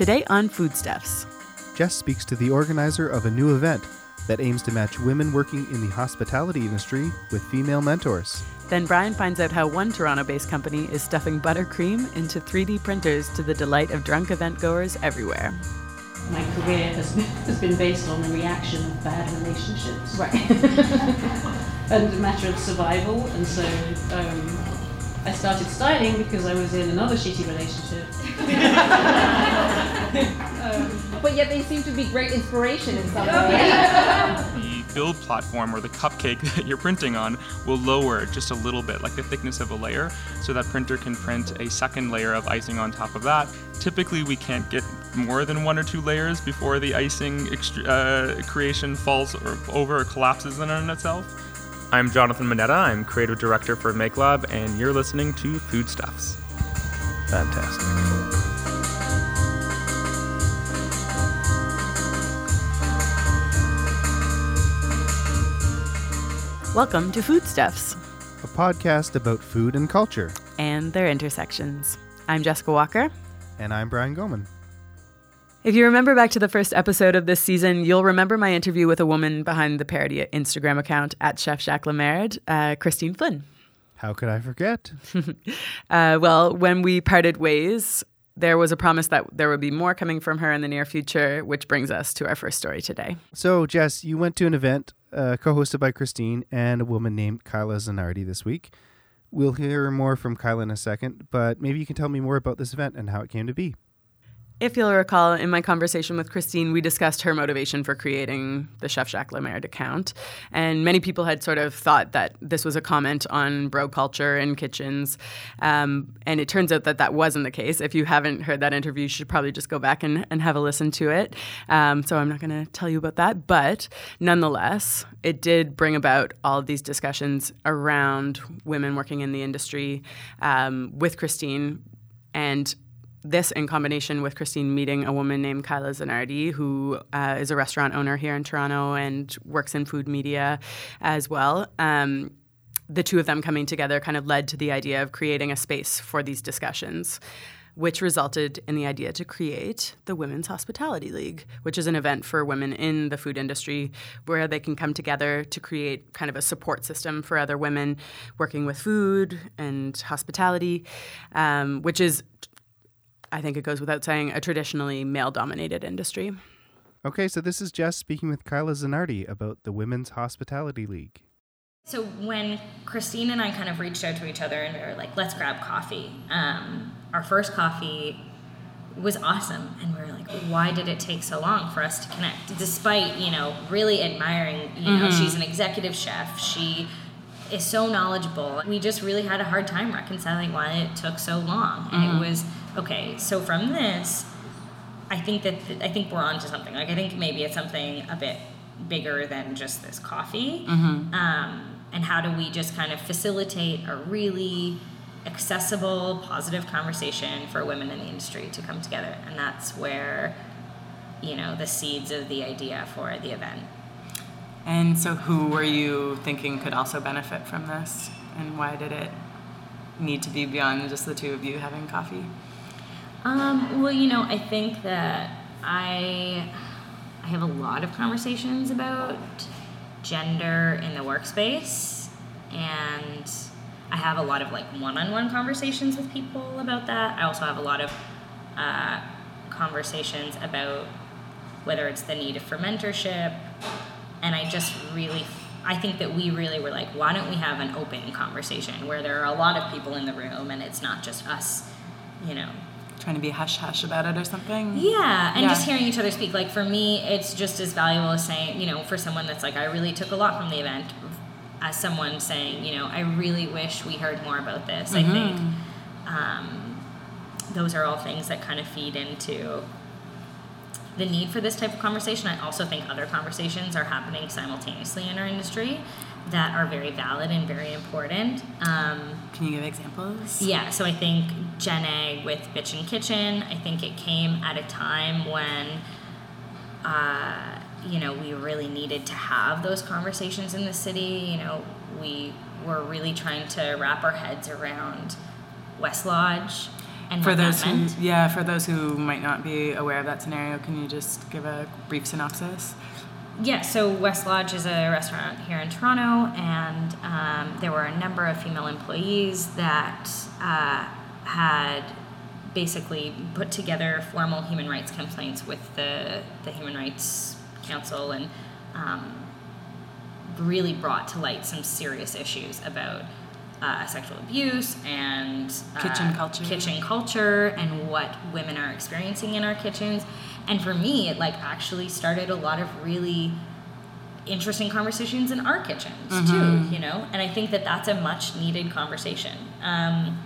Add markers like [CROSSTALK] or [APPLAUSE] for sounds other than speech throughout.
Today on Foodstuffs. Jess speaks to the organizer of a new event that aims to match women working in the hospitality industry with female mentors. Then Brian finds out how one Toronto based company is stuffing buttercream into 3D printers to the delight of drunk event goers everywhere. My career has been, has been based on the reaction of bad relationships. Right. [LAUGHS] and a matter of survival, and so um, I started styling because I was in another shitty relationship. um, [LAUGHS] but yet they seem to be great inspiration in some way. the build platform or the cupcake [LAUGHS] that you're printing on will lower just a little bit, like the thickness of a layer, so that printer can print a second layer of icing on top of that. Typically, we can't get more than one or two layers before the icing uh, creation falls or over or collapses in on itself. I'm Jonathan Mineta. I'm creative director for MakeLab, and you're listening to Foodstuffs. Fantastic. Welcome to Foodstuffs, a podcast about food and culture and their intersections. I'm Jessica Walker. And I'm Brian Goman. If you remember back to the first episode of this season, you'll remember my interview with a woman behind the parody Instagram account at Chef Jacques La Merde, uh, Christine Flynn. How could I forget? [LAUGHS] uh, well, when we parted ways, there was a promise that there would be more coming from her in the near future, which brings us to our first story today. So, Jess, you went to an event uh, co hosted by Christine and a woman named Kyla Zanardi this week. We'll hear more from Kyla in a second, but maybe you can tell me more about this event and how it came to be. If you'll recall, in my conversation with Christine, we discussed her motivation for creating the Chef Jacques La Merde account. And many people had sort of thought that this was a comment on bro culture in kitchens. Um, and it turns out that that wasn't the case. If you haven't heard that interview, you should probably just go back and, and have a listen to it. Um, so I'm not going to tell you about that. But nonetheless, it did bring about all of these discussions around women working in the industry um, with Christine. And this in combination with Christine meeting a woman named Kyla Zanardi, who uh, is a restaurant owner here in Toronto and works in food media as well. Um, the two of them coming together kind of led to the idea of creating a space for these discussions, which resulted in the idea to create the Women's Hospitality League, which is an event for women in the food industry where they can come together to create kind of a support system for other women working with food and hospitality, um, which is I think it goes without saying, a traditionally male dominated industry. Okay, so this is Jess speaking with Kyla Zanardi about the Women's Hospitality League. So when Christine and I kind of reached out to each other and we were like, let's grab coffee, um, our first coffee was awesome. And we were like, why did it take so long for us to connect? Despite, you know, really admiring, you know, mm-hmm. she's an executive chef. She is so knowledgeable. We just really had a hard time reconciling why it took so long. And mm-hmm. it was okay, so from this, I think that th- I think we're onto something. Like I think maybe it's something a bit bigger than just this coffee. Mm-hmm. Um, and how do we just kind of facilitate a really accessible, positive conversation for women in the industry to come together? And that's where, you know, the seeds of the idea for the event. And so, who were you thinking could also benefit from this, and why did it need to be beyond just the two of you having coffee? Um, well, you know, I think that I I have a lot of conversations about gender in the workspace, and I have a lot of like one-on-one conversations with people about that. I also have a lot of uh, conversations about whether it's the need for mentorship, and I just really I think that we really were like, why don't we have an open conversation where there are a lot of people in the room and it's not just us, you know, trying to be hush hush about it or something. Yeah, and yeah. just hearing each other speak. Like for me, it's just as valuable as saying, you know, for someone that's like, I really took a lot from the event, as someone saying, you know, I really wish we heard more about this. Mm-hmm. I think um, those are all things that kind of feed into the need for this type of conversation. I also think other conversations are happening simultaneously in our industry that are very valid and very important. Um, Can you give examples? Yeah, so I think Jen Agg with Bitchin' Kitchen, I think it came at a time when, uh, you know, we really needed to have those conversations in the city. You know, we were really trying to wrap our heads around Weslodge. and For those who, yeah, for those who might not be aware of that scenario, can you just give a brief synopsis? Yeah, so Weslodge is a restaurant here in Toronto, and um, there were a number of female employees that uh, had basically put together formal human rights complaints with the, the Human Rights Council and um, really brought to light some serious issues about uh, sexual abuse and uh, Kitchen culture. kitchen culture and what women are experiencing in our kitchens. And for me, it like actually started a lot of really interesting conversations in our kitchens too. You know, and I think that that's a much needed conversation. Um,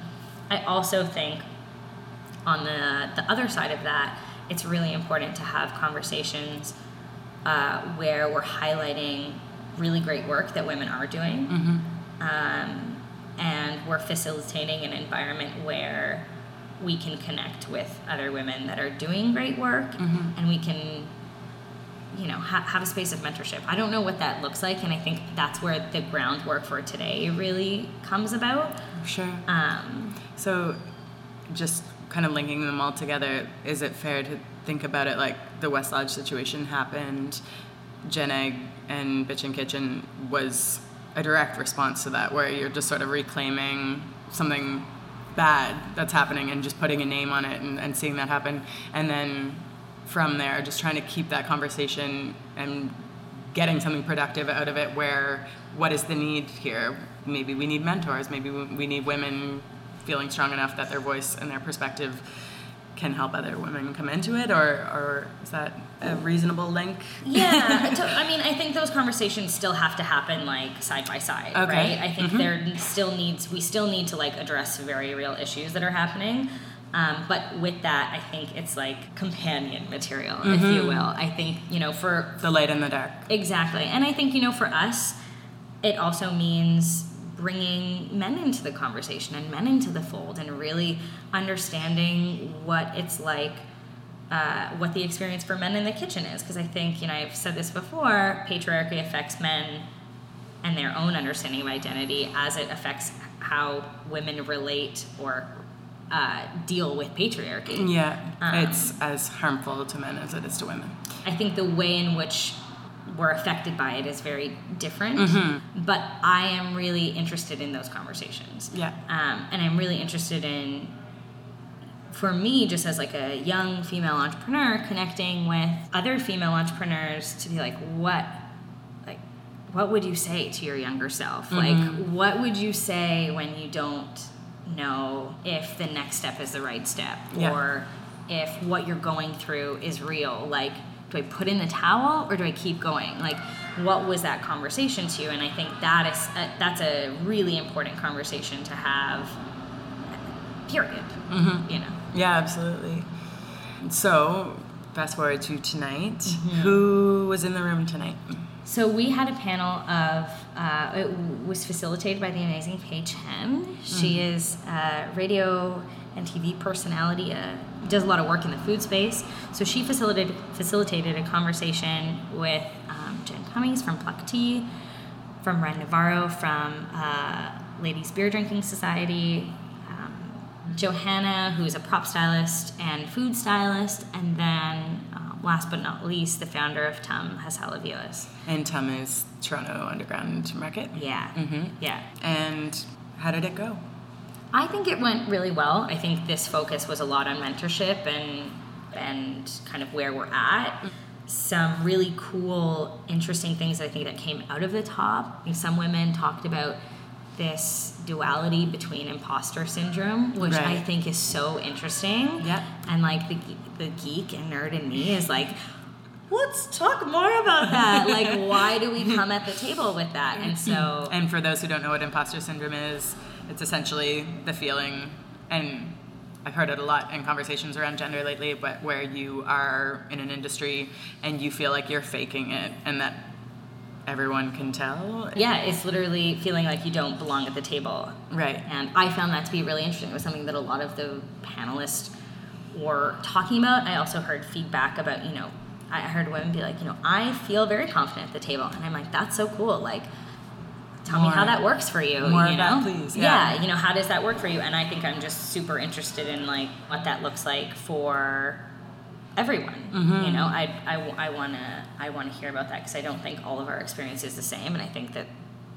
I also think on the the other side of that, it's really important to have conversations uh, where we're highlighting really great work that women are doing, um, and we're facilitating an environment where we can connect with other women that are doing great work, and we can you know ha- have a space of mentorship i don't know what that looks like and i think that's where the groundwork for today really comes about Sure. um, So, just kind of linking them all together, is it fair to think about it like the Weslodge situation happened? Jen Agg and Bitchin' Kitchen was a direct response to that, where you're just sort of reclaiming something bad that's happening and just putting a name on it and, and seeing that happen. And then from there, just trying to keep that conversation and getting something productive out of it where what is the need here maybe we need mentors maybe we we need women feeling strong enough that their voice and their perspective can help other women come into it or, or is that a reasonable link? Yeah to- [LAUGHS] i mean i think those conversations still have to happen like side by side Okay. right? I think there still needs we still need to like address very real issues that are happening. Um, but with that i think it's like companion material if you will. I think you know for the light and the dark. Exactly. And I think, you know, for us, it also means bringing men into the conversation and men into the fold and really understanding what it's like, uh, what the experience for men in the kitchen is. Because I think, you know, I've said this before patriarchy affects men and their own understanding of identity as it affects how women relate or uh, deal with patriarchy. yeah Um, it's as harmful to men as it is to women I think the way in which we're affected by it is very different. But I am really interested in those conversations. Yeah. Um, and I'm really interested in, for me, just as like a young female entrepreneur, connecting with other female entrepreneurs to be like, what, like, what would you say to your younger self? Like, what would you say when you don't know if the next step is the right step Yeah. or if what you're going through is real? Like, do I put in the towel or do I keep going? Like, what was that conversation to you? And I think that is a, that's a really important conversation to have. Period. You know. yeah absolutely so fast forward to tonight who was in the room tonight So we had a panel of. Uh, it was facilitated by the amazing Paige Hen. She is a radio and TV personality. Uh, does a lot of work in the food space. So she facilitated facilitated a conversation with um, Jen Commins from Pluck Tea, from Ren Navarro from uh, Ladies Beer Drinking Society, um, Johanna, who's a prop stylist and food stylist, and then uh, last but not least, the founder of Tum Hassel Aviles. and Tum is Toronto Underground Market Yeah, Mhm. yeah. and how did it go I think it went really well. I think this focus was a lot on mentorship and and kind of where we're at. Some really cool, interesting things I think that came out of the top. Some women talked about this duality between imposter syndrome, which I think is so interesting. Yeah. And like the the geek and nerd in me is like, let's talk more about that. [LAUGHS] like, why do we come at the table with that? And so And for those who don't know what imposter syndrome is, it's essentially the feeling, and I've heard it a lot in conversations around gender lately, but where you are in an industry and you feel like you're faking it and that everyone can tell. Yeah, it's literally feeling like you don't belong at the table. Right. And I found that to be really interesting. It was something that a lot of the panelists were talking about. I also heard feedback about, you know, I heard women be like, you know, I feel very confident at the table. And I'm like, that's so cool. Like, tell me how that works for you. more you know? that, please, yeah. you know, how does that work for you? And I think I'm just super interested in like what that looks like for everyone. Mm-hmm. You know, I, I, I want to I want to hear about that because I don't think all of our experience is the same, and I think that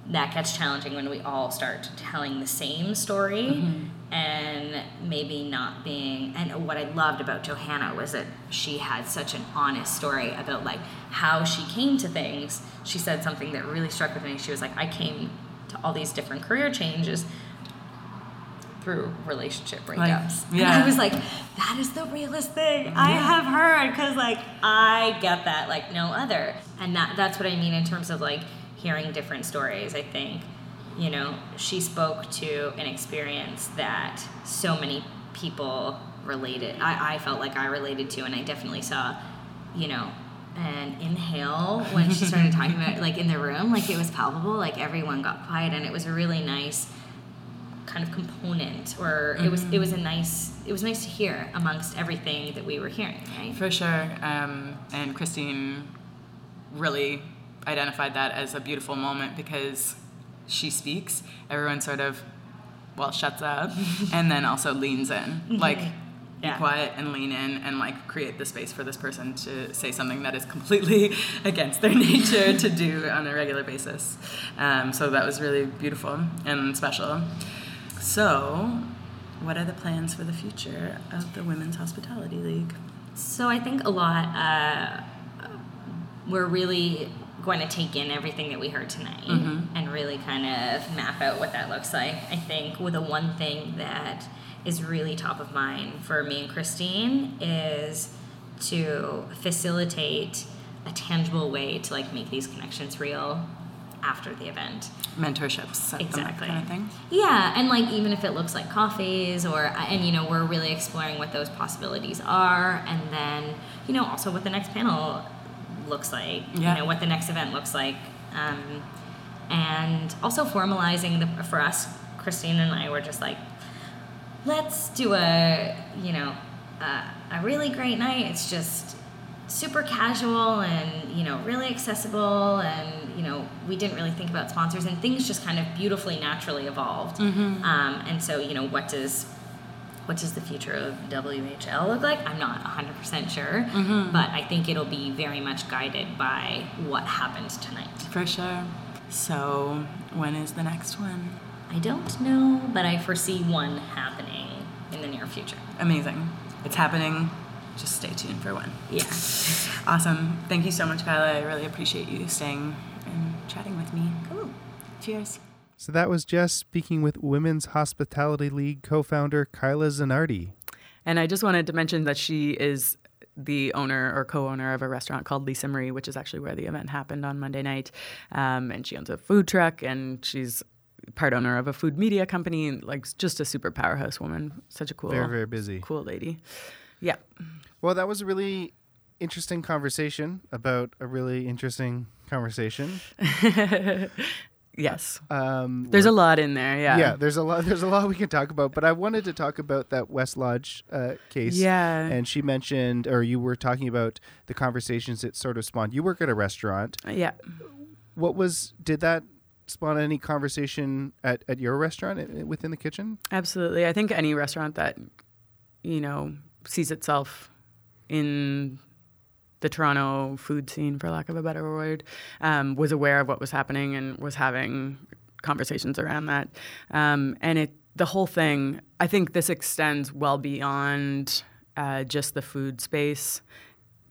that gets challenging when we all start telling the same story Mm-hmm. And maybe not being and what i loved about johanna was that she had such an honest story about like how she came to things. She said something that really struck with me. She was like i came to all these different career changes through relationship breakups. And yeah. i was like that is the realest thing i have heard because like i get that like no other. And that that's what i mean in terms of like hearing different stories i think you know she spoke to an experience that so many people related I, I felt like i related to and i definitely saw you know an inhale when she started talking about [LAUGHS] like in the room like it was palpable like everyone got quiet and it was a really nice kind of component or it was it was a nice it was nice to hear amongst everything that we were hearing right For sure. Um, and Christine really identified that as a beautiful moment because she speaks, everyone sort of, well, shuts up [LAUGHS] and then also leans in. Like, be quiet and lean in and like create the space for this person to say something that is completely [LAUGHS] against their [LAUGHS] nature to do on a regular basis. Um, so that was really beautiful and special. So, what are the plans for the future of the Women's Hospitality League? So I think a lot. Uh, we're really going to take in everything that we heard tonight mm-hmm. and really kind of map out what that looks like. I think with the one thing that is really top of mind for me and Christine is to facilitate a tangible way to like make these connections real after the event. mentorships, set them up Exactly. kind of thing. Yeah, and like even if it looks like coffees or uh, and you know we're really exploring what those possibilities are, and then you know also what the next panel looks like. Yeah. You know what the next event looks like, um, and also formalizing the for us, Christine and I were just like, let's do a you know a, a really great night. It's just super casual and you know really accessible and you know we didn't really think about sponsors and things just kind of beautifully naturally evolved um, and so you know what does what does the future of WHL look like? I'm not 100% sure, mm-hmm. but I think it'll be very much guided by what happened tonight. For sure. So, when is the next one? I don't know, but I foresee one happening in the near future. Amazing. It's happening. Just stay tuned for one. Yeah. [LAUGHS] Awesome. Thank you so much, Kyla. I really appreciate you staying and chatting with me. Cool. Cheers. So that was Jess speaking with Women's Hospitality League co-founder Kyla Zanardi. And I just wanted to mention that she is the owner or co-owner of a restaurant called Lisa Marie, which is actually where the event happened on Monday night. Um, and she owns a food truck, and she's part owner of a food media company. And, Like just a super powerhouse woman. Such a cool, Very, very busy. cool lady. Yeah. Well, that was a really interesting conversation about a really interesting conversation. [LAUGHS] Yes. Um, There's a lot in there. Yeah. yeah, there's a lot. [LAUGHS] There's a lot we can talk about, but I wanted to talk about that Weslodge uh, case. Yeah. and she mentioned, or you were talking about the conversations it sort of spawned. You work at a restaurant. Yeah. What was? Did that spawn any conversation at, at your restaurant within the kitchen? Absolutely. I think any restaurant that, you know, sees itself in the Toronto food scene, for lack of a better word, um, was aware of what was happening and was having conversations around that. Um, and it, the whole thing, I think this extends well beyond uh, just the food space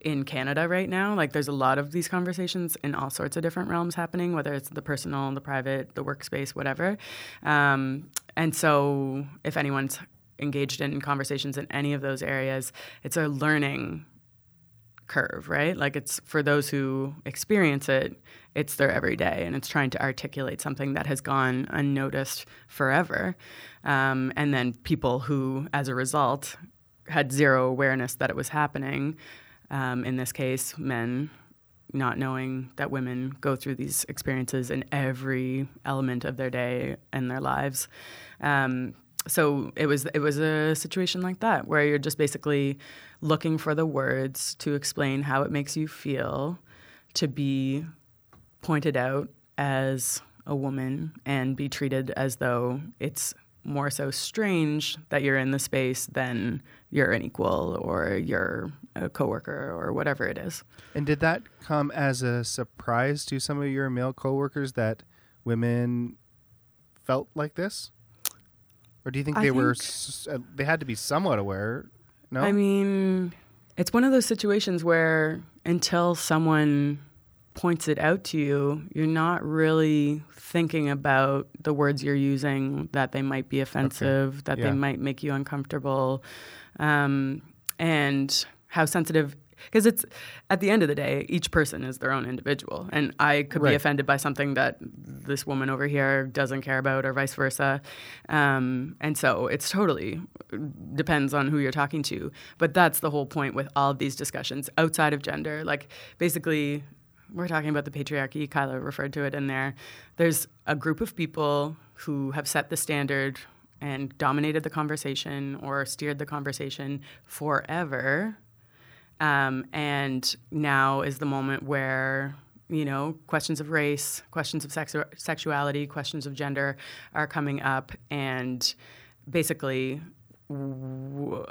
in Canada right now. Like there's a lot of these conversations in all sorts of different realms happening, whether it's the personal, the private, the workspace, whatever. Um, and so if anyone's engaged in conversations in any of those areas, it's a learning curve, right? Like it's for those who experience it, it's their everyday and it's trying to articulate something that has gone unnoticed forever. Um, and then people who, as a result, had zero awareness that it was happening. Um, in this case, men not knowing that women go through these experiences in every element of their day and their lives. Um, so it was it was a situation like that where you're just basically looking for the words to explain how it makes you feel to be pointed out as a woman and be treated as though it's more so strange that you're in the space than you're an equal or you're a coworker or whatever it is. And did that come as a surprise to some of your male coworkers that women felt like this? Or do you think I they were think- s- uh, they had to be somewhat aware? No. I mean, it's one of those situations where until someone points it out to you, you're not really thinking about the words you're using that they might be offensive, that Yeah. they might make you uncomfortable, um, and how sensitive. Because it's at the end of the day, each person is their own individual, and I could Right. be offended by something that this woman over here doesn't care about, or vice versa. Um, and so it's totally depends on who you're talking to. But that's the whole point with all of these discussions outside of gender. Like basically, we're talking about the patriarchy. Kyla referred to it in there. There's a group of people who have set the standard and dominated the conversation or steered the conversation forever. Um, and now is the moment where you know questions of race, questions of sexu- sexuality, questions of gender are coming up, and basically, w-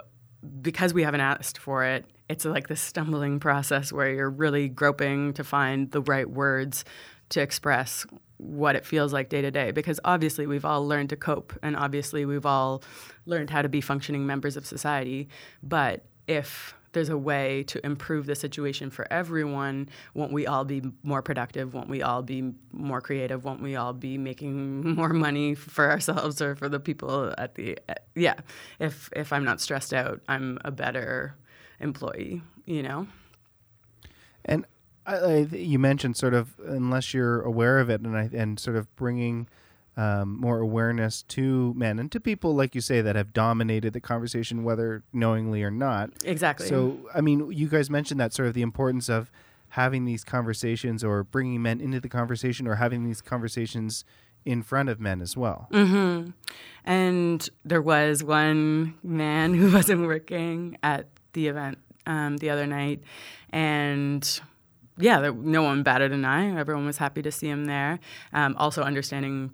because we haven't asked for it, it's like this stumbling process where you're really groping to find the right words to express what it feels like day to day. Because obviously we've all learned to cope and obviously we've all learned how to be functioning members of society. But if there's a way to improve the situation for everyone. Won't we all be more productive? Won't we all be more creative? Won't we all be making [LAUGHS] more money for ourselves or for the people at the yeah. If if i'm not stressed out i'm a better employee you know? And I, I, you mentioned sort of unless you're aware of it, and I, and sort of bringing um, more awareness to men and to people like you say that have dominated the conversation, whether knowingly or not. exactly So, I mean, you guys mentioned that sort of the importance of having these conversations or bringing men into the conversation or having these conversations in front of men as well. hmm And there was one man who [LAUGHS] wasn't working at the event um, the other night, and yeah, there, no one batted an eye. Everyone was happy to see him there. Um, also, understanding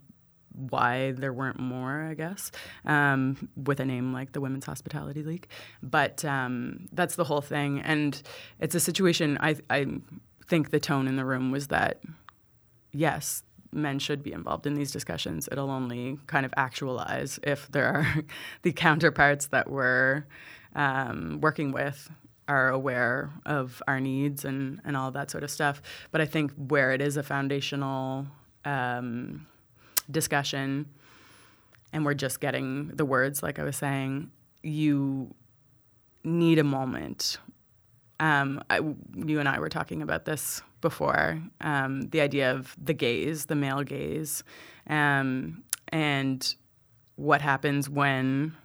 why there weren't more, I guess, um, with a name like the Women's Hospitality League. But um, that's the whole thing, and it's a situation. I I think the tone in the room was that yes, men should be involved in these discussions. It'll only kind of actualize if there are [LAUGHS] the counterparts that we're um, working with are aware of our needs and, and all that sort of stuff. But I think where it is a foundational um, discussion and we're just getting the words, like I was saying, you need a moment. Um, I, you and I were talking about this before um, the idea of the gaze, the male gaze, um, and what happens when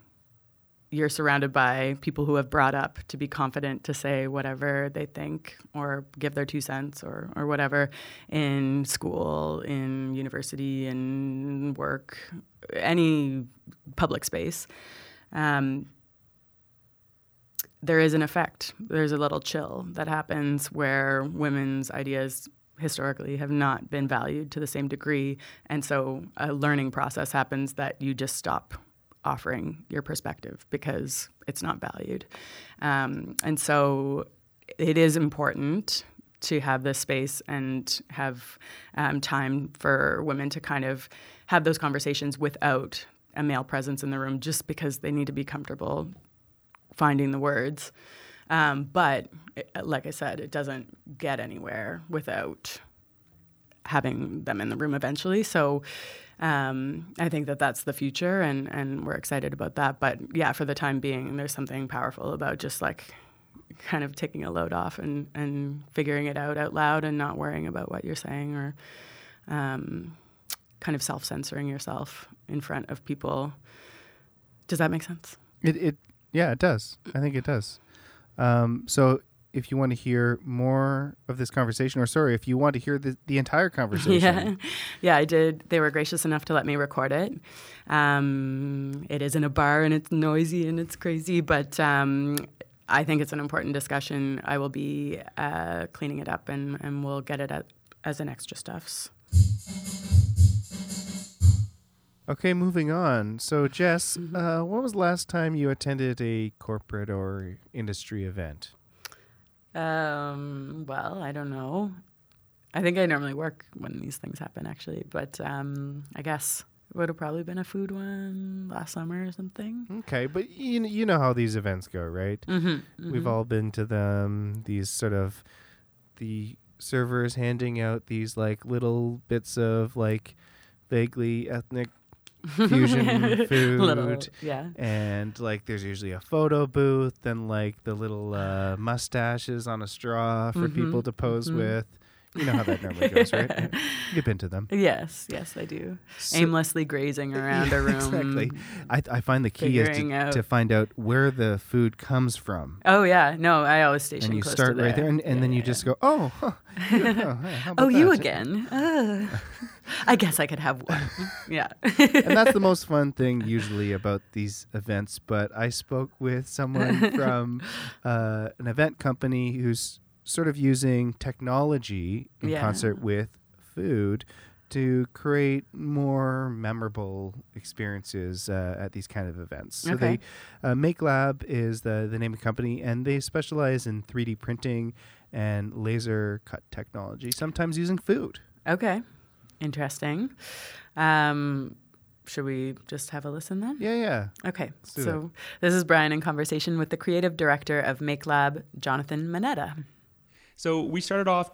you're surrounded by people who have brought up to be confident to say whatever they think or give their two cents or, or whatever in school, in university, in work, any public space. Um, there is an effect. There's a little chill that happens where women's ideas historically have not been valued to the same degree. And so a learning process happens that you just stop offering your perspective because it's not valued. Um, and so it is important to have this space and have um, time for women to kind of have those conversations without a male presence in the room just because they need to be comfortable finding the words. Um, but it, like I said, it doesn't get anywhere without having them in the room eventually. So um, I think that that's the future, and, and we're excited about that. But yeah, for the time being, there's something powerful about just like kind of taking a load off and, and figuring it out out loud and not worrying about what you're saying or um, kind of self censoring yourself in front of people. Does that make sense? It, it yeah, it does. I think it does. Um, so if you want to hear more of this conversation, or sorry, if you want to hear the, the entire conversation, [LAUGHS] Yeah, yeah, I did. They were gracious enough to let me record it. Um, it is in a bar and it's noisy and it's crazy, but um, I think it's an important discussion. I will be uh, cleaning it up and, and we'll get it as an extra stuffs. Okay, moving on. So, Jess, Mm-hmm. uh, when was the last time you attended a corporate or industry event? Um, well, I don't know. I think I normally work when these things happen, actually. But um, I guess it would have probably been a food one last summer or something. Okay, but you, kn- you know how these events go, right? Mm-hmm. We've all been to them. These sort of the servers handing out these like little bits of like vaguely ethnic [LAUGHS] fusion food. Little, yeah. and like there's usually a photo booth and like the little uh, [GASPS] mustaches on a straw for people to pose with. You know how that normally goes, right? [LAUGHS] You've been to them. Yes, yes, I do. So- Aimlessly grazing [LAUGHS] around a room. Exactly. I, I find the key is to, to find out where the food comes from. Oh yeah, no, I always station And you start to right there, and, and Yeah, then you yeah, just yeah. go, oh, huh, you- oh, hey, how about Oh, you that?" again? Uh, I guess I could have one. [LAUGHS] yeah. and that's the most fun thing usually about these events. But I spoke with someone [LAUGHS] from uh, an event company who's sort of using technology in Yeah. concert with food to create more memorable experiences uh, at these kind of events. So Okay. they uh, Make Lab is the the name of the company, and they specialize in 3D printing and laser cut technology, sometimes using food. Okay. Interesting. Um, should we just have a listen then? Yeah, yeah. Okay. do So this is Brian in conversation with the creative director of Make Lab, Jonathan Manetta. So we started off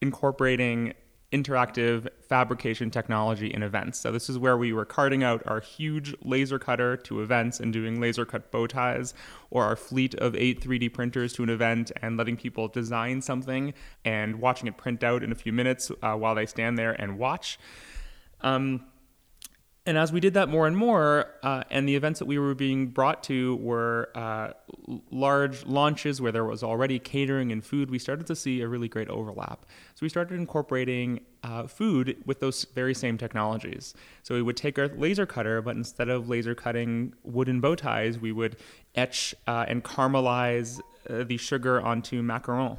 incorporating interactive fabrication technology in events. So this is where we were carting out our huge laser cutter to events and doing laser cut bow ties, or our fleet of eight 3D printers to an event and letting people design something and watching it print out in a few minutes uh, while they stand there and watch. Um, and as we did that more and more, uh, and the events that we were being brought to were uh, large launches where there was already catering and food, we started to see a really great overlap. So we started incorporating uh, food with those very same technologies. So we would take our laser cutter, but instead of laser cutting wooden bow ties, we would etch uh, and caramelize uh, the sugar onto macaron.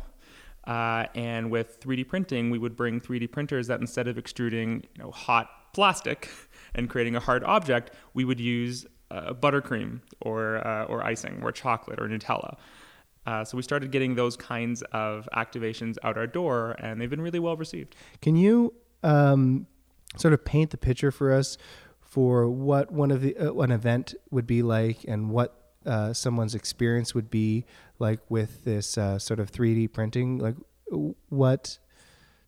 Uh, and with 3D printing, we would bring 3D printers that instead of extruding you know, hot plastic [LAUGHS] and creating a hard object, we would use uh, buttercream or, uh, or icing or chocolate or Nutella. Uh, so we started getting those kinds of activations out our door, and they've been really well received. Can you um, sort of paint the picture for us for what one of the uh, an event would be like and what uh, someone's experience would be like with this uh, sort of 3D printing? Like what?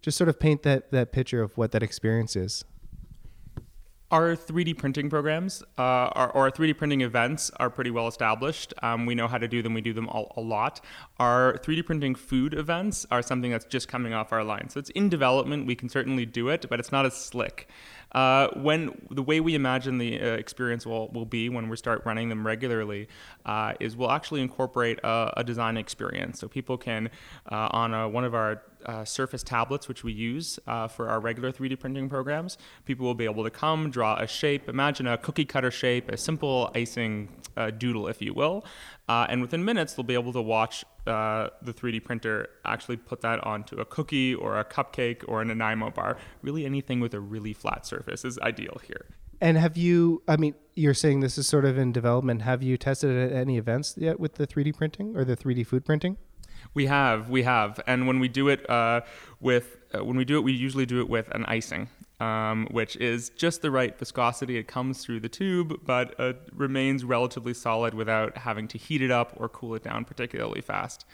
Just sort of paint that that picture of what that experience is. Our 3D printing programs, uh, our, or our 3D printing events, are pretty well established. Um, we know how to do them. We do them all, a lot. Our 3D printing food events are something that's just coming off our line. So it's in development. We can certainly do it, but it's not as slick. Uh, when the way we imagine the uh, experience will, will be when we start running them regularly uh, is we'll actually incorporate a, a design experience. So people can, uh, on a, one of our uh, Surface tablets, which we use uh, for our regular 3D printing programs, people will be able to come, draw a shape, imagine a cookie cutter shape, a simple icing uh, doodle, if you will. Uh, and within minutes, they'll be able to watch uh, the 3D printer actually put that onto a cookie or a cupcake or an Nanaimo bar. Really, anything with a really flat surface is ideal here. And have you? I mean, you're saying this is sort of in development. Have you tested it at any events yet with the 3D printing or the 3D food printing? We have, we have, and when we do it uh, with, uh, when we do it, we usually do it with an icing, um, which is just the right viscosity. It comes through the tube, but uh, remains relatively solid without having to heat it up or cool it down particularly fast.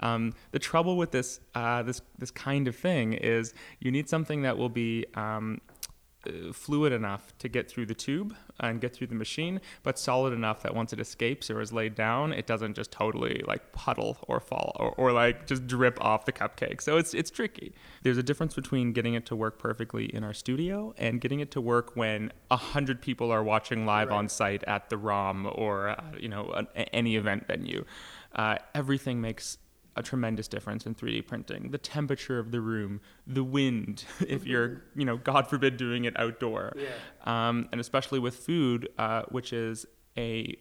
Um, the trouble with this, uh, this, this kind of thing is you need something that will be um, fluid enough to get through the tube and get through the machine, but solid enough that once it escapes or is laid down, it doesn't just totally like puddle or fall or, or like just drip off the cupcake. So it's it's tricky. There's a difference between getting it to work perfectly in our studio and getting it to work when a hundred people are watching live on site at the ROM or uh, you know an, any event venue. Uh, everything makes a tremendous difference in 3D printing. The temperature of the room, the wind, [LAUGHS] if you're, you know, God forbid, doing it outdoor. Um, and especially with food, uh, which is a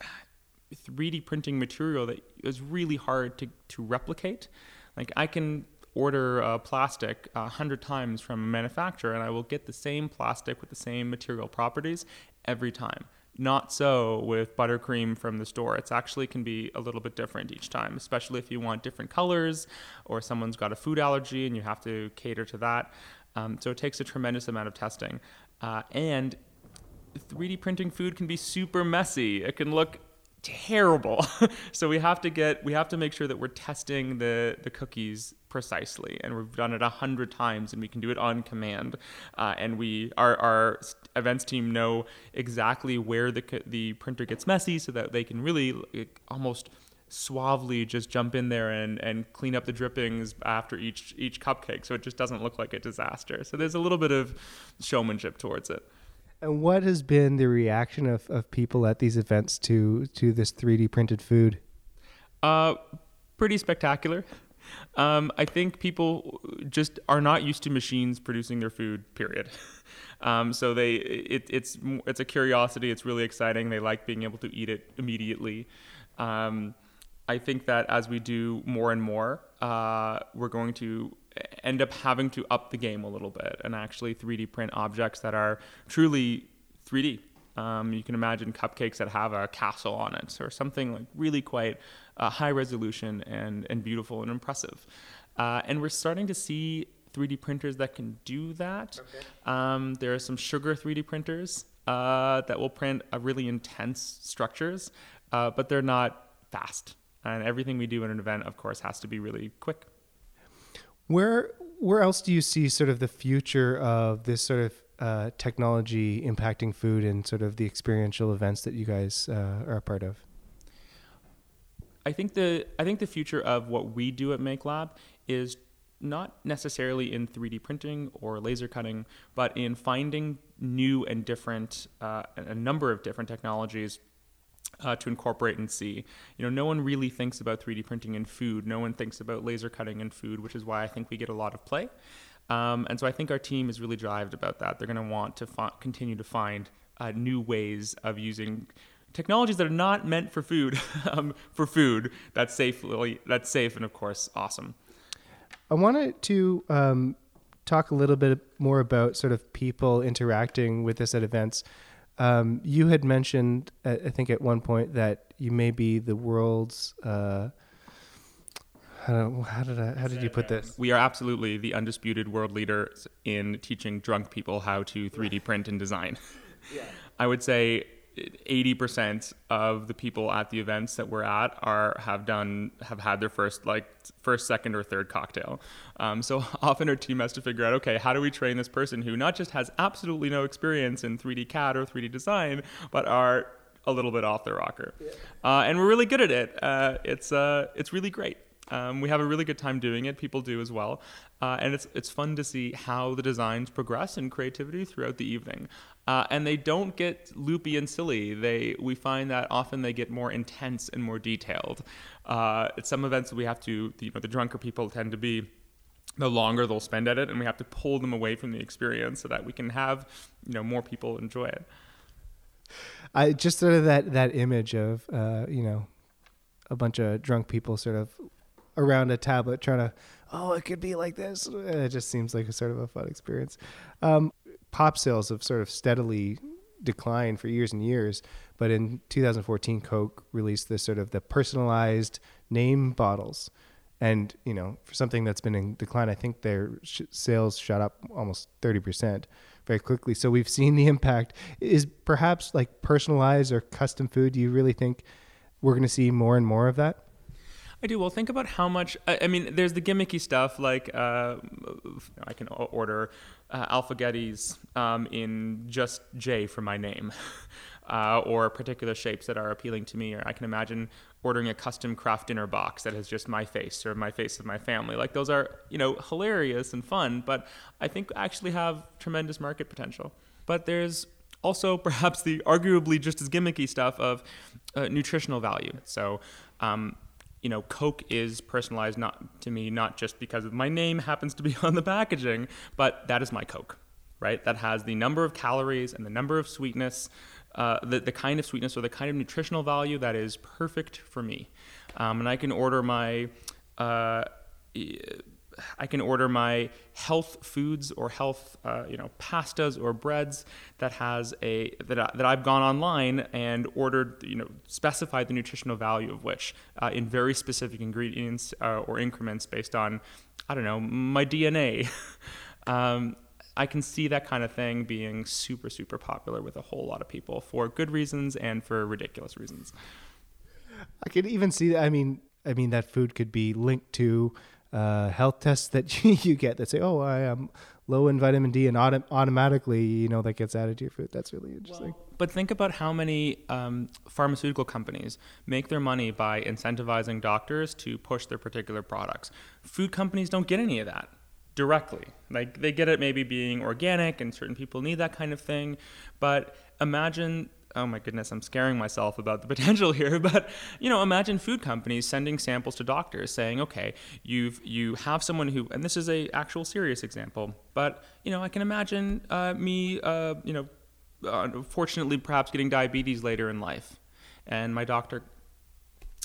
[SIGHS] 3D printing material that is really hard to, to replicate. Like I can order uh, plastic a hundred times from a manufacturer, and I will get the same plastic with the same material properties every time. Not so with buttercream from the store. It's actually can be a little bit different each time, especially if you want different colors or someone's got a food allergy and you have to cater to that. Um, so it takes a tremendous amount of testing. Uh, and 3D printing food can be super messy. It can look terrible. [LAUGHS] so we have to get we have to make sure that we're testing the the cookies precisely, and we've done it a hundred times, and we can do it on command. Uh, and we our our events team know exactly where the the printer gets messy, so that they can really like, almost suavely just jump in there and, and clean up the drippings after each each cupcake so it just doesn't look like a disaster so there's a little bit of showmanship towards it and what has been the reaction of, of people at these events to to this 3D printed food? Uh, pretty spectacular. Um, I think people just are not used to machines producing their food. Period. [LAUGHS] Um, so they, it, it's it's a curiosity. It's really exciting. They like being able to eat it immediately. Um, I think that as we do more and more, uh, we're going to end up having to up the game a little bit and actually 3D print objects that are truly 3D. Um, you can imagine cupcakes that have a castle on it or something like really quite uh, high resolution and, and beautiful and impressive. Uh, and we're starting to see 3D printers that can do that. Okay. Um, there are some sugar 3D printers uh, that will print really intense structures, uh, but they're not fast. And everything we do in an event, of course, has to be really quick. Where where else do you see sort of the future of this sort of uh, technology impacting food and sort of the experiential events that you guys uh, are a part of? I think the I think the future of what we do at Make Lab is not necessarily in 3D printing or laser cutting, but in finding new and different uh, a number of different technologies uh, to incorporate and see. You know, no one really thinks about 3D printing in food. No one thinks about laser cutting in food, which is why I think we get a lot of play. Um, and so I think our team is really drived about that. They're going to want to continue to find uh, new ways of using technologies that are not meant for food, [LAUGHS] um, for food that's safely that's safe and of course awesome. I wanted to um, talk a little bit more about sort of people interacting with this at events. Um, you had mentioned, uh, I think, at one point that you may be the world's. Uh, how, how did I, how did you put this? We are absolutely the undisputed world leaders in teaching drunk people how to 3D print and design. Yeah. [LAUGHS] I would say 80% of the people at the events that we're at are have done have had their first like first second or third cocktail um, so [LAUGHS] often our team has to figure out okay how do we train this person who not just has absolutely no experience in 3d cad or 3d design but are a little bit off their rocker yeah. uh, and we're really good at it uh, it's uh, it's really great um, we have a really good time doing it. People do as well, uh, and it's it's fun to see how the designs progress in creativity throughout the evening. Uh, and they don't get loopy and silly. They we find that often they get more intense and more detailed. Uh, at some events we have to, you know, the drunker people tend to be the longer they'll spend at it, and we have to pull them away from the experience so that we can have, you know, more people enjoy it. I just sort of that that image of uh, you know a bunch of drunk people sort of around a tablet trying to oh it could be like this. It just seems like a sort of a fun experience. Um, pop sales have sort of steadily declined for years and years. But in 2014, Coke released this sort of the personalized name bottles. And, you know, for something that's been in decline, I think their sh- sales shot up almost 30% very quickly. So we've seen the impact. Is perhaps like personalized or custom food, do you really think we're going to see more and more of that? I do. Well, think about how much. I, I mean, there's the gimmicky stuff like uh, I can order uh, Alphagettis um, in just J for my name, [LAUGHS] uh, or particular shapes that are appealing to me. Or I can imagine ordering a custom Kraft Dinner box that has just my face or my face of my family. Like those are you know hilarious and fun, but I think actually have tremendous market potential. But there's also [LAUGHS] perhaps the arguably just as gimmicky stuff of uh, nutritional value. So. Um, you know, Coke is personalized not to me not just because my name [LAUGHS] happens to be on the packaging, but that is my Coke, right? That has the number of calories and the number of sweetness, uh, the, the kind of sweetness or the kind of nutritional value that is perfect for me. Um, and I can order my uh, I can order my health foods or health, uh, you know, pastas or breads that has a that, I, that I've gone online and ordered, you know, specified the nutritional value of which uh, in very specific ingredients uh, or increments based on, I don't know, my DNA. [LAUGHS] um, I can see that kind of thing being super super popular with a whole lot of people for good reasons and for ridiculous reasons. I could even see. That. I mean, I mean that food could be linked to uh, health tests that [LAUGHS] you get that say, "Oh, I am low in vitamin D," and autom- automatically, you know, that gets added to your food. That's really interesting. Well, but think about how many um, pharmaceutical companies make their money by incentivizing doctors to push their particular products. Food companies don't get any of that directly. Like they get it maybe being organic, and certain people need that kind of thing. But imagine oh my goodness, I'm scaring myself about the [LAUGHS] potential here. But you know, imagine food companies sending samples to doctors saying, okay, you've you have someone who, and this is a actual serious example, but you know, I can imagine uh, me, uh, you know, unfortunately perhaps getting diabetes later in life, and my doctor.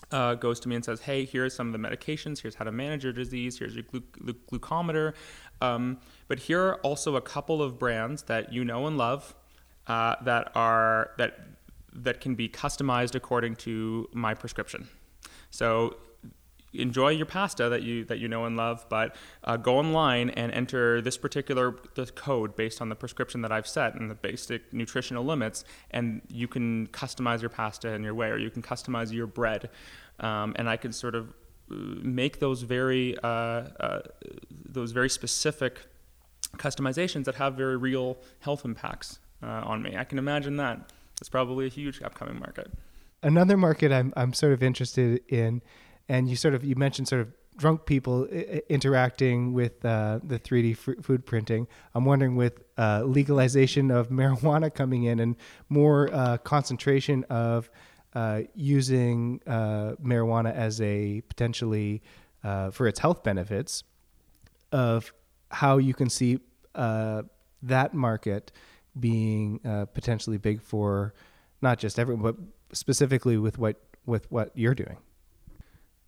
Uh, goes to me and says, "Hey, here's some of the medications. Here's how to manage your disease. Here's your glu- glucometer. Um, but here are also a couple of brands that you know and love uh, that are that that can be customized according to my prescription. So enjoy your pasta that you that you know and love, but uh, go online and enter this particular the code based on the prescription that I've set and the basic nutritional limits, and you can customize your pasta in your way, or you can customize your bread, um, and I can sort of uh, make those very uh, uh, those very specific customizations that have very real health impacts uh, on me. I can imagine that. It's probably a huge upcoming market. Another market I'm I'm sort of interested in, and you sort of you mentioned sort of drunk people I- interacting with uh, the 3D f- food printing. I'm wondering with uh, legalization of [LAUGHS] marijuana coming in and more uh, concentration of uh, using uh, marijuana as a potentially for its health benefits, of how you can see that market being uh, potentially big for not just everyone, but specifically with what with what you're doing.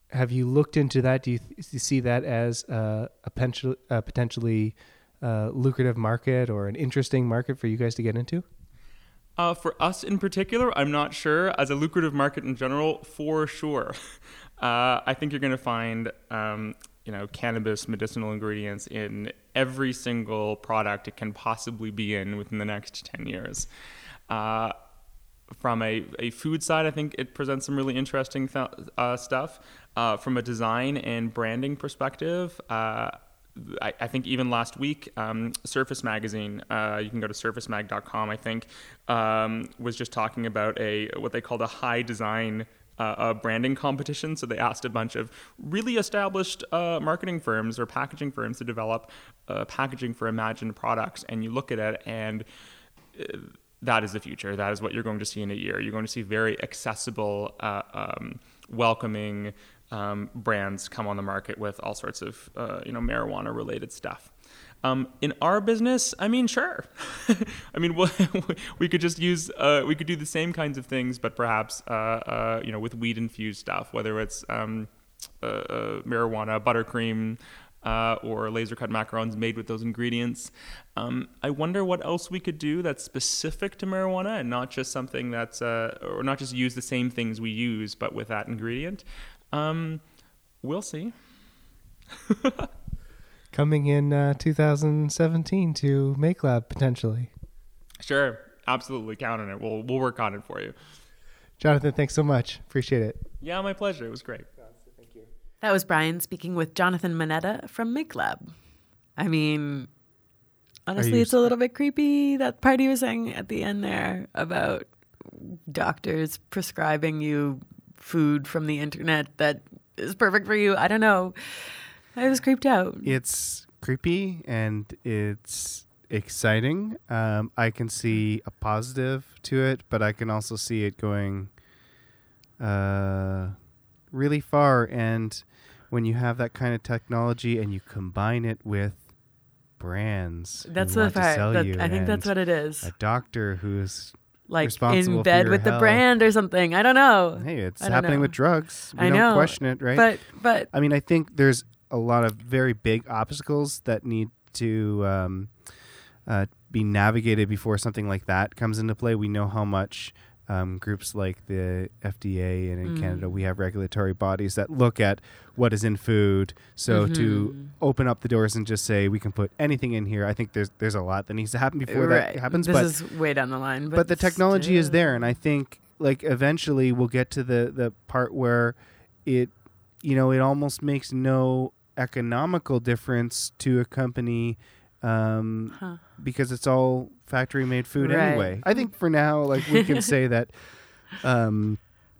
Have you looked into that? Do you, th- you see that as uh, a, pen- a potentially uh, lucrative market or an interesting market for you guys to get into? Uh, for us in particular, I'm not sure. As a lucrative market in general, for sure. [LAUGHS] Uh, I think you're going to find um, you know cannabis medicinal ingredients in every single product it can possibly be in within the next 10 years. Uh, from a, a food side i think it presents some really interesting th- uh, stuff. Uh, from a design and branding perspective uh, I, I, think even last week, um, Surface Magazine, uh, you can go to surfacemag.com, I think, um, was just talking about a what they called a high design uh, a branding competition. So they asked a bunch of really established uh, marketing firms or packaging firms to develop uh, packaging for imagined products. And you look at it, and uh, that is the future. That is what you're going to see in a year. You're going to see very accessible, uh, um, welcoming um, brands come on the market with all sorts of uh, you know marijuana related stuff. Um, in our business, I mean, sure. [LAUGHS] I mean, [LAUGHS] we could just use, uh, we could do the same kinds of things, but perhaps, uh, uh, you know, with weed infused stuff, whether it's um, uh, uh, marijuana, buttercream, uh, or laser cut macarons made with those ingredients. Um, I wonder what else we could do that's specific to marijuana and not just something that's, or not just use the same things we use, but with that ingredient. Um, we'll see. [LAUGHS] coming in uh, 2017 to Make Lab potentially. Sure, absolutely count on it. We'll we'll work on it for you. Jonathan, thanks so much. Appreciate it. Yeah, my pleasure. It was great. Thank you. That was Brian speaking with Jonathan Moneta from Make Lab. I mean, honestly, it's a little bit creepy that part he was saying at the end there about doctors prescribing you food from the internet that is perfect for you. I don't know. I was creeped out. It's creepy and it's exciting. Um, I can see a positive to it, but I can also see it going uh, really far. And when you have that kind of technology and you combine it with brands, that's the part. That, I think that's what it is. A doctor who's like in bed with health. the brand or something. I don't know. Hey, it's happening know. with drugs. We I don't know. question it, right? But but I mean, I think there's a lot of very big obstacles that need to um, uh, be navigated before something like that comes into play. We know how much um, groups like the FDA and in Canada we have regulatory bodies that look at what is in food. So to open up the doors and just say we can put anything in here, I think there's there's a lot that needs to happen before right. that happens. This but is way down the line. But, but the technology is there and i think like eventually we'll get to the the part where it you know it almost makes no economical difference to a company um, Huh. because it's all factory made food Right. anyway i think for now like we can say that um,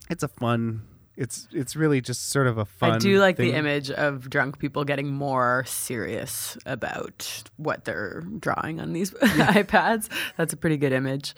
it's a fun it's it's really just sort of a fun I do like the image of drunk people getting more serious about what they're drawing on these [LAUGHS] iPads. That's a pretty good image.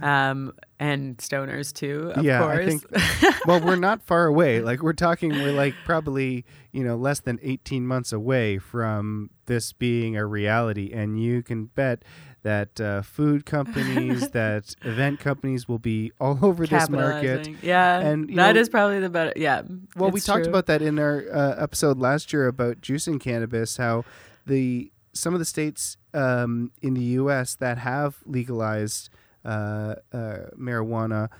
Um, and stoners too, of yeah, course. I think. [LAUGHS] well, we're not far away. Like we're talking, we're like probably you know less than eighteen months away from this being a reality, and you can bet that uh, food companies, [LAUGHS] that event companies will be all over this market. Yeah, And, that know- is probably the better. Yeah. Well, we talked true. about that in our uh, episode last year about juicing cannabis. How the some of the states um, in the U.S. that have legalized uh, uh, marijuana,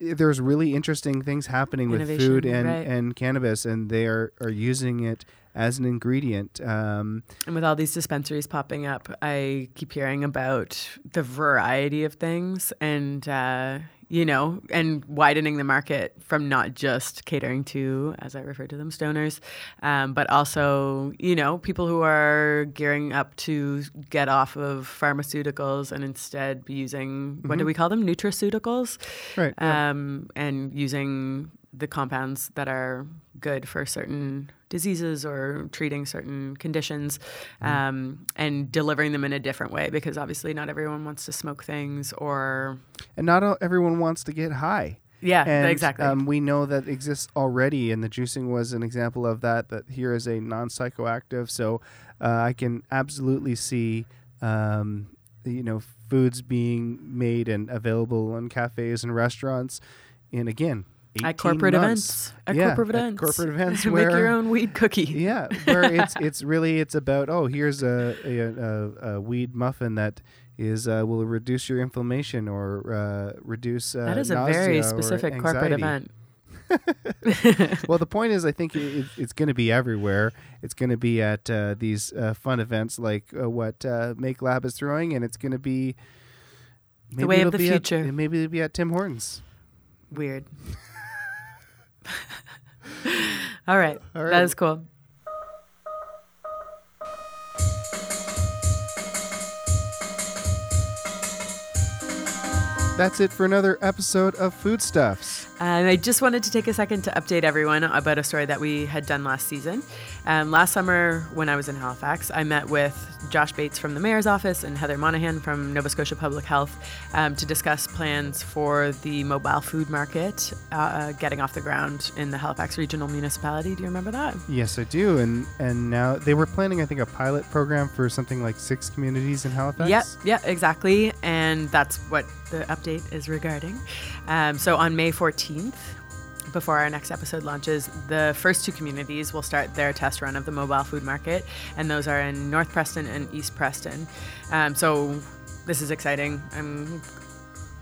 there's really interesting things happening with Innovation, food and, right. and cannabis, and they are, are using it as an ingredient. Um, And with all these dispensaries popping up, I keep hearing about the variety of things and, uh, you know, and widening the market from not just catering to, as I refer to them, stoners, um, but also, you know, people who are gearing up to get off of pharmaceuticals and instead be using, what do we call them? Nutraceuticals. right. yeah. Um, and using the compounds that are good for certain diseases or treating certain conditions um, and delivering them in a different way because obviously not everyone wants to smoke things or and not all, everyone wants to get high. yeah and exactly um, we know that exists already, and the juicing was an example of that. That here is a non psychoactive, so uh, I can absolutely see, um, you know, foods being made and available in cafes and restaurants. And again, 18 at corporate months. events at Yeah, corporate at events corporate [LAUGHS] events make where- your own weed cookie [LAUGHS] Yeah, where it's it's really it's about oh here's a a, a, a weed muffin that is uh, will reduce your inflammation or uh, reduce uh, that is a very specific corporate event [LAUGHS] well, the point is, I think it, it, it's going to be everywhere. It's going to be at uh, these uh, fun events like uh, what uh, Make Lab is throwing, and it's going to be maybe way of the future. At, maybe it'll be at Tim Hortons. weird all right All right. that is cool That's it for another episode of Foodstuffs. And I just wanted to take a second to update everyone about a story that we had done last season. Um, last summer, when I was in Halifax, I met with Josh Bates from the mayor's office and Heather Monahan from Nova Scotia Public Health um, to discuss plans for the mobile food market uh, getting off the ground in the Halifax Regional Municipality. Do you remember that? Yes, I do, and and now they were planning, I think, a pilot program for something like six communities in Halifax. Yep, yeah, exactly. And that's what the update is regarding. Um, so on May 14th, before our next episode launches, the first two communities will start their test run of the mobile food market, and those are in North Preston and East Preston. Um, so this is exciting. I'm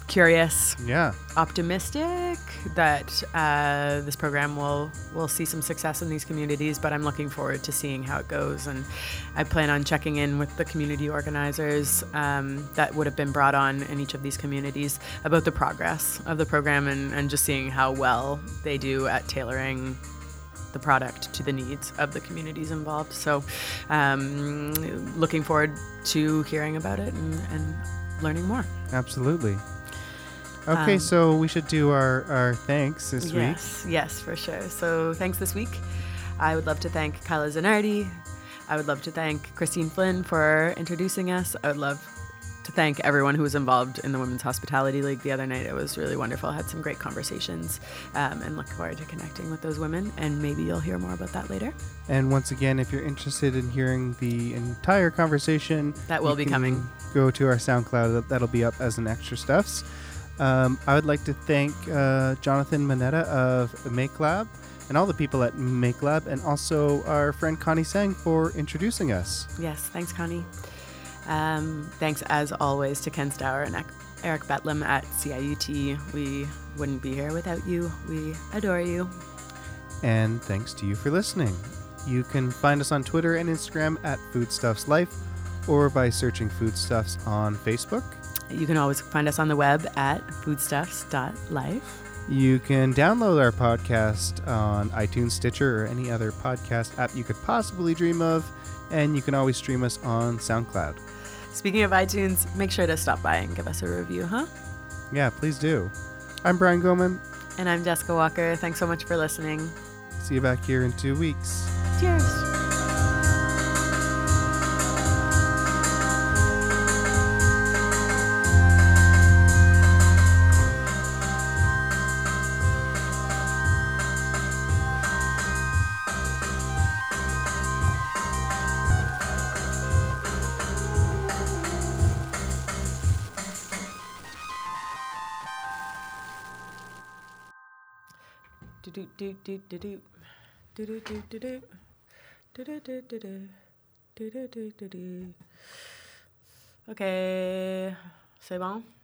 curious, Yeah. optimistic that uh, this program will will see some success in these communities. But I'm looking forward to seeing how it goes, and I plan on checking in with the community organizers um, that would have been brought on in each of these communities about the progress of the program and, and just seeing how well they do at tailoring the product to the needs of the communities involved. So, um, looking forward to hearing about it and, and learning more. Absolutely. Okay, Um, so we should do our, our thanks this week. Yes, yes, for sure. So thanks this week. I would love to thank Kyla Zanardi. I would love to thank Christine Flynn for introducing us. I would love to thank everyone who was involved in the Women's Hospitality League the other night. It was really wonderful. I had some great conversations um, and look forward to connecting with those women. And maybe you'll hear more about that later. And once again, if you're interested in hearing the entire conversation, That will be coming. Go to our SoundCloud. That- That'll be up as an extra stuffs. Um, I would like to thank uh, Jonathan Manetta of Make Lab and all the people at Make Lab, and also our friend Connie Sang for introducing us. Yes, thanks, Connie. Um, thanks, as always, to Ken Stour and Eric Betlam at CIUT. We wouldn't be here without you. We adore you. And thanks to you for listening. You can find us on Twitter and Instagram at Foodstuffs Life or by searching Foodstuffs on Facebook. You can always find us on the web at foodstuffs.life. You can download our podcast on iTunes, Stitcher, or any other podcast app you could possibly dream of. And you can always stream us on SoundCloud. Speaking of iTunes, make sure to stop by and give us a review, huh? Yeah, please do. I'm Brian Goman. And I'm Jessica Walker. Thanks so much for listening. See you back here in two weeks. Cheers. Do do do do do do do do do do do do do do do do. Okay, c'est bon.